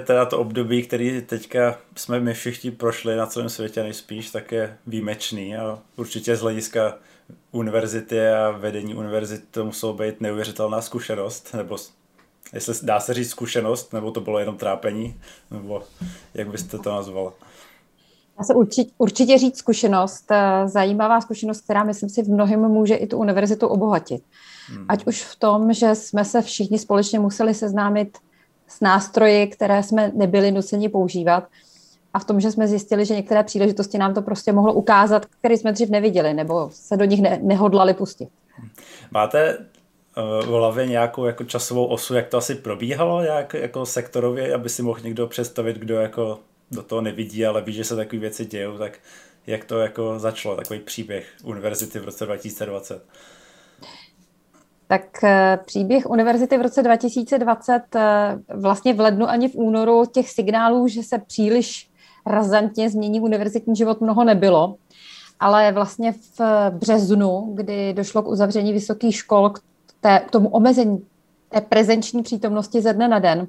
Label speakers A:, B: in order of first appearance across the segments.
A: teda to období, který teďka jsme my všichni prošli na celém světě nejspíš, tak je výjimečný a určitě z hlediska univerzity a vedení univerzity to muselo být neuvěřitelná zkušenost, nebo jestli dá se říct zkušenost, nebo to bylo jenom trápení, nebo jak byste to nazvala?
B: Dá se určitě, určitě říct zkušenost, eh, zajímavá zkušenost, která myslím si v mnohem může i tu univerzitu obohatit. Hmm. Ať už v tom, že jsme se všichni společně museli seznámit s nástroji, které jsme nebyli nuceni používat, a v tom, že jsme zjistili, že některé příležitosti nám to prostě mohlo ukázat, které jsme dřív neviděli, nebo se do nich ne, nehodlali pustit.
A: Máte v hlavě nějakou jako časovou osu, jak to asi probíhalo jak, jako sektorově, aby si mohl někdo představit, kdo jako do toho nevidí, ale ví, že se takové věci dějou, tak jak to jako začalo, takový příběh univerzity v roce 2020?
B: Tak eh, příběh univerzity v roce 2020 eh, vlastně v lednu ani v únoru těch signálů, že se příliš razantně změní univerzitní život mnoho nebylo, ale vlastně v březnu, kdy došlo k uzavření vysokých škol, k, té, k tomu omezení té prezenční přítomnosti ze dne na den,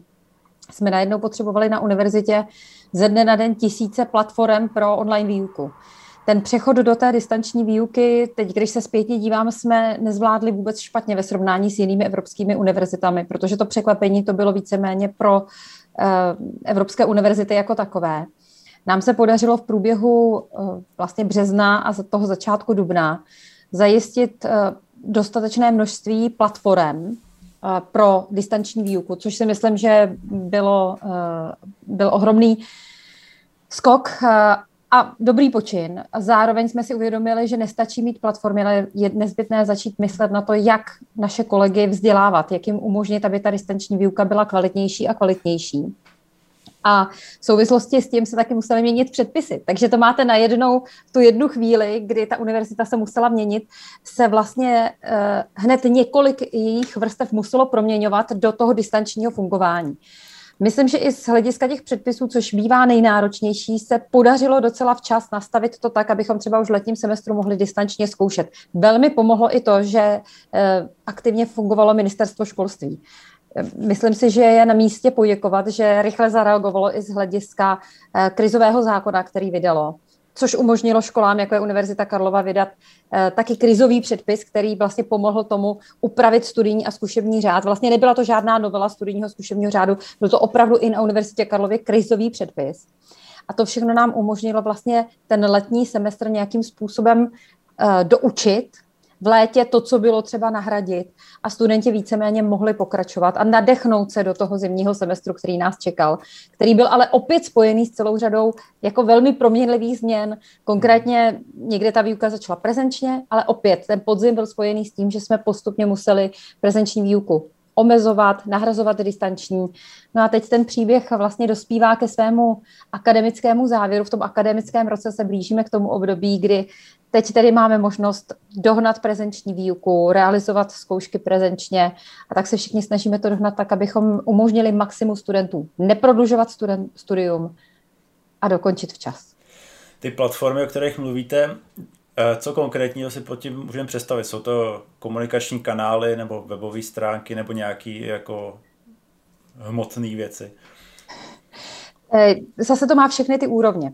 B: jsme najednou potřebovali na univerzitě ze dne na den tisíce platform pro online výuku. Ten přechod do té distanční výuky, teď když se zpětně dívám, jsme nezvládli vůbec špatně ve srovnání s jinými evropskými univerzitami, protože to překvapení to bylo víceméně pro uh, evropské univerzity jako takové. Nám se podařilo v průběhu uh, vlastně března a toho začátku dubna zajistit uh, dostatečné množství platform pro distanční výuku, což si myslím, že bylo, byl ohromný skok a dobrý počin. A zároveň jsme si uvědomili, že nestačí mít platformy, ale je nezbytné začít myslet na to, jak naše kolegy vzdělávat, jak jim umožnit, aby ta distanční výuka byla kvalitnější a kvalitnější. A v souvislosti s tím se taky museli měnit předpisy. Takže to máte najednou tu jednu chvíli, kdy ta univerzita se musela měnit, se vlastně eh, hned několik jejich vrstev muselo proměňovat do toho distančního fungování. Myslím, že i z hlediska těch předpisů, což bývá nejnáročnější, se podařilo docela včas nastavit to tak, abychom třeba už v letním semestru mohli distančně zkoušet. Velmi pomohlo i to, že eh, aktivně fungovalo ministerstvo školství. Myslím si, že je na místě poděkovat, že rychle zareagovalo i z hlediska eh, krizového zákona, který vydalo což umožnilo školám, jako je Univerzita Karlova, vydat eh, taky krizový předpis, který vlastně pomohl tomu upravit studijní a zkušební řád. Vlastně nebyla to žádná novela studijního zkušebního řádu, byl to opravdu i na Univerzitě Karlově krizový předpis. A to všechno nám umožnilo vlastně ten letní semestr nějakým způsobem uh, doučit, v létě to, co bylo třeba nahradit a studenti víceméně mohli pokračovat a nadechnout se do toho zimního semestru, který nás čekal, který byl ale opět spojený s celou řadou jako velmi proměnlivých změn. Konkrétně někde ta výuka začala prezenčně, ale opět ten podzim byl spojený s tím, že jsme postupně museli prezenční výuku omezovat, nahrazovat distanční. No a teď ten příběh vlastně dospívá ke svému akademickému závěru. V tom akademickém roce se blížíme k tomu období, kdy Teď tedy máme možnost dohnat prezenční výuku, realizovat zkoušky prezenčně a tak se všichni snažíme to dohnat tak, abychom umožnili maximum studentů neprodlužovat student, studium a dokončit včas.
A: Ty platformy, o kterých mluvíte, co konkrétního si pod tím můžeme představit? Jsou to komunikační kanály nebo webové stránky nebo nějaké jako hmotné věci?
B: Eh, zase to má všechny ty úrovně.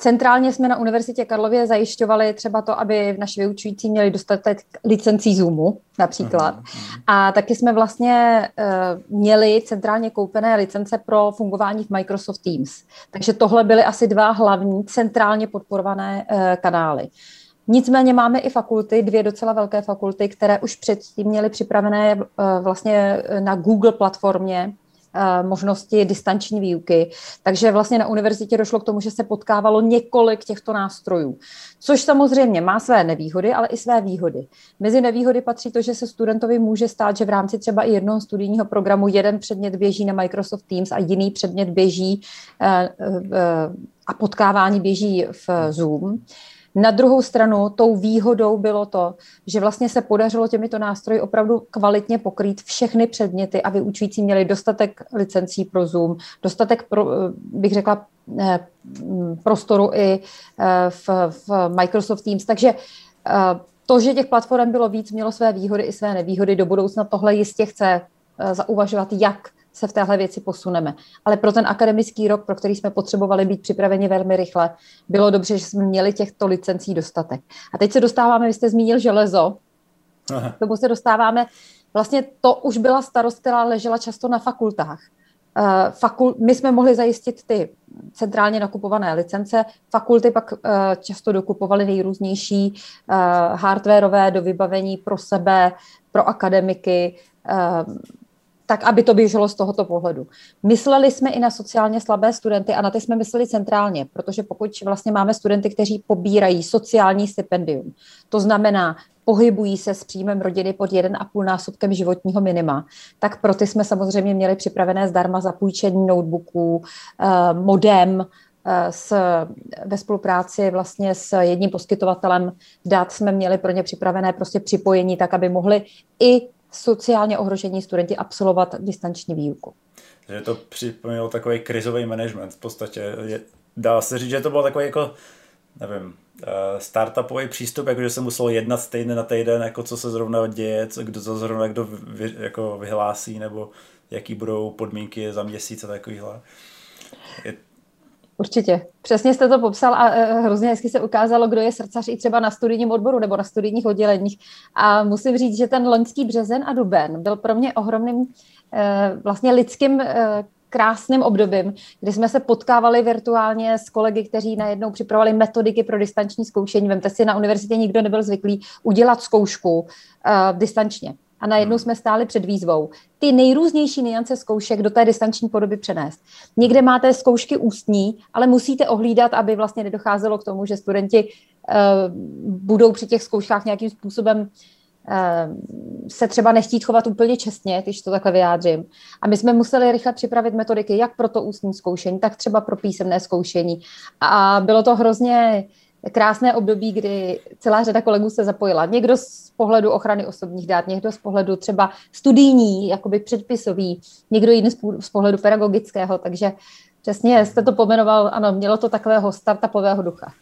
B: Centrálně jsme na Univerzitě Karlově zajišťovali třeba to, aby naši vyučující měli dostatek licencí Zoomu například. Uh-huh. A taky jsme vlastně uh, měli centrálně koupené licence pro fungování v Microsoft Teams. Takže tohle byly asi dva hlavní centrálně podporované uh, kanály. Nicméně máme i fakulty, dvě docela velké fakulty, které už předtím měly připravené uh, vlastně na Google platformě Eh, možnosti distanční výuky. Takže vlastně na univerzitě došlo k tomu, že se potkávalo několik těchto nástrojů, což samozřejmě má své nevýhody, ale i své výhody. Mezi nevýhody patří to, že se studentovi může stát, že v rámci třeba i jednoho studijního programu jeden předmět běží na Microsoft Teams a jiný předmět běží eh, eh, a potkávání běží v Zoom. Na druhou stranu tou výhodou bylo to, že vlastně se podařilo těmito nástroji opravdu kvalitně pokrýt všechny předměty a vyučující měli dostatek licencí pro Zoom, dostatek, pro, bych řekla, eh, prostoru i eh, v, v Microsoft Teams. Takže eh, to, že těch platform bylo víc, mělo své výhody i své nevýhody. Do budoucna tohle jistě chce zauvažovat jak se v téhle věci posuneme. Ale pro ten akademický rok, pro který jsme potřebovali být připraveni velmi rychle, bylo dobře, že jsme měli těchto licencí dostatek. A teď se dostáváme, vy jste zmínil železo, Aha. k tomu se dostáváme, vlastně to už byla starost, která ležela často na fakultách. Eh, fakul, my jsme mohli zajistit ty centrálně nakupované licence, fakulty pak uh, často dokupovaly nejrůznější uh, hardwareové do vybavení pro sebe, pro akademiky, tak aby to běželo z tohoto pohledu. Mysleli jsme i na sociálně slabé studenty a na ty jsme mysleli centrálně, protože pokud vlastně máme studenty, kteří pobírají sociální stipendium, to znamená pohybují se s příjmem rodiny pod 1,5 násobkem životního minima, tak pro ty jsme samozřejmě měli připravené zdarma zapůjčení notebooků, eh, modem, eh, s, ve spolupráci vlastně s jedním poskytovatelem dat jsme měli pro ně připravené prostě připojení, tak aby mohli i sociálně ohrožení studenti absolvovat distanční výuku.
A: Že to připomnělo takový krizový management v podstatě. Je, dá se říct, že to bylo takový jako, nevím, uh, startupový přístup, jakože se muselo jednat stejně na týden, jako co se zrovna děje, co, kdo to zrovna kdo vy, jako vyhlásí, nebo jaký budou podmínky za měsíc a takovýhle.
B: Je... Určitě. Přesně jste to popsal a uh, hrozně hezky se ukázalo, kdo je srdcař i třeba na studijním odboru nebo na studijních odděleních. A musím říct, že ten loňský březen a duben byl pro mě ohromným uh, vlastně lidským krásným obdobím, kdy jsme se potkávali virtuálně s kolegy, kteří najednou připravovali metodiky pro distanční zkoušení. Vemte si, na univerzitě nikdo nebyl zvyklý udělat zkoušku uh, distančně. A najednou hmm. jsme stáli před výzvou. Ty nejrůznější niance zkoušek do té distanční podoby přenést. Někde máte zkoušky ústní, ale musíte ohlídat, aby vlastně nedocházelo k tomu, že studenti uh, budou při těch zkouškách nějakým způsobem Ehm, se třeba nechtít chovat úplně čestně, když to takhle vyjádřím. A my jsme museli rychle připravit metodiky, jak pro to ústní zkoušení, tak třeba pro písemné zkoušení. A bylo to hrozně krásné období, kdy celá řada kolegů se zapojila. Někdo z pohledu ochrany osobních dát, někdo z pohledu třeba studijní, jakoby předpisový, někdo jiný z pohledu pedagogického, takže přesně jste to pomenoval, ano, mělo to takového startupového ducha.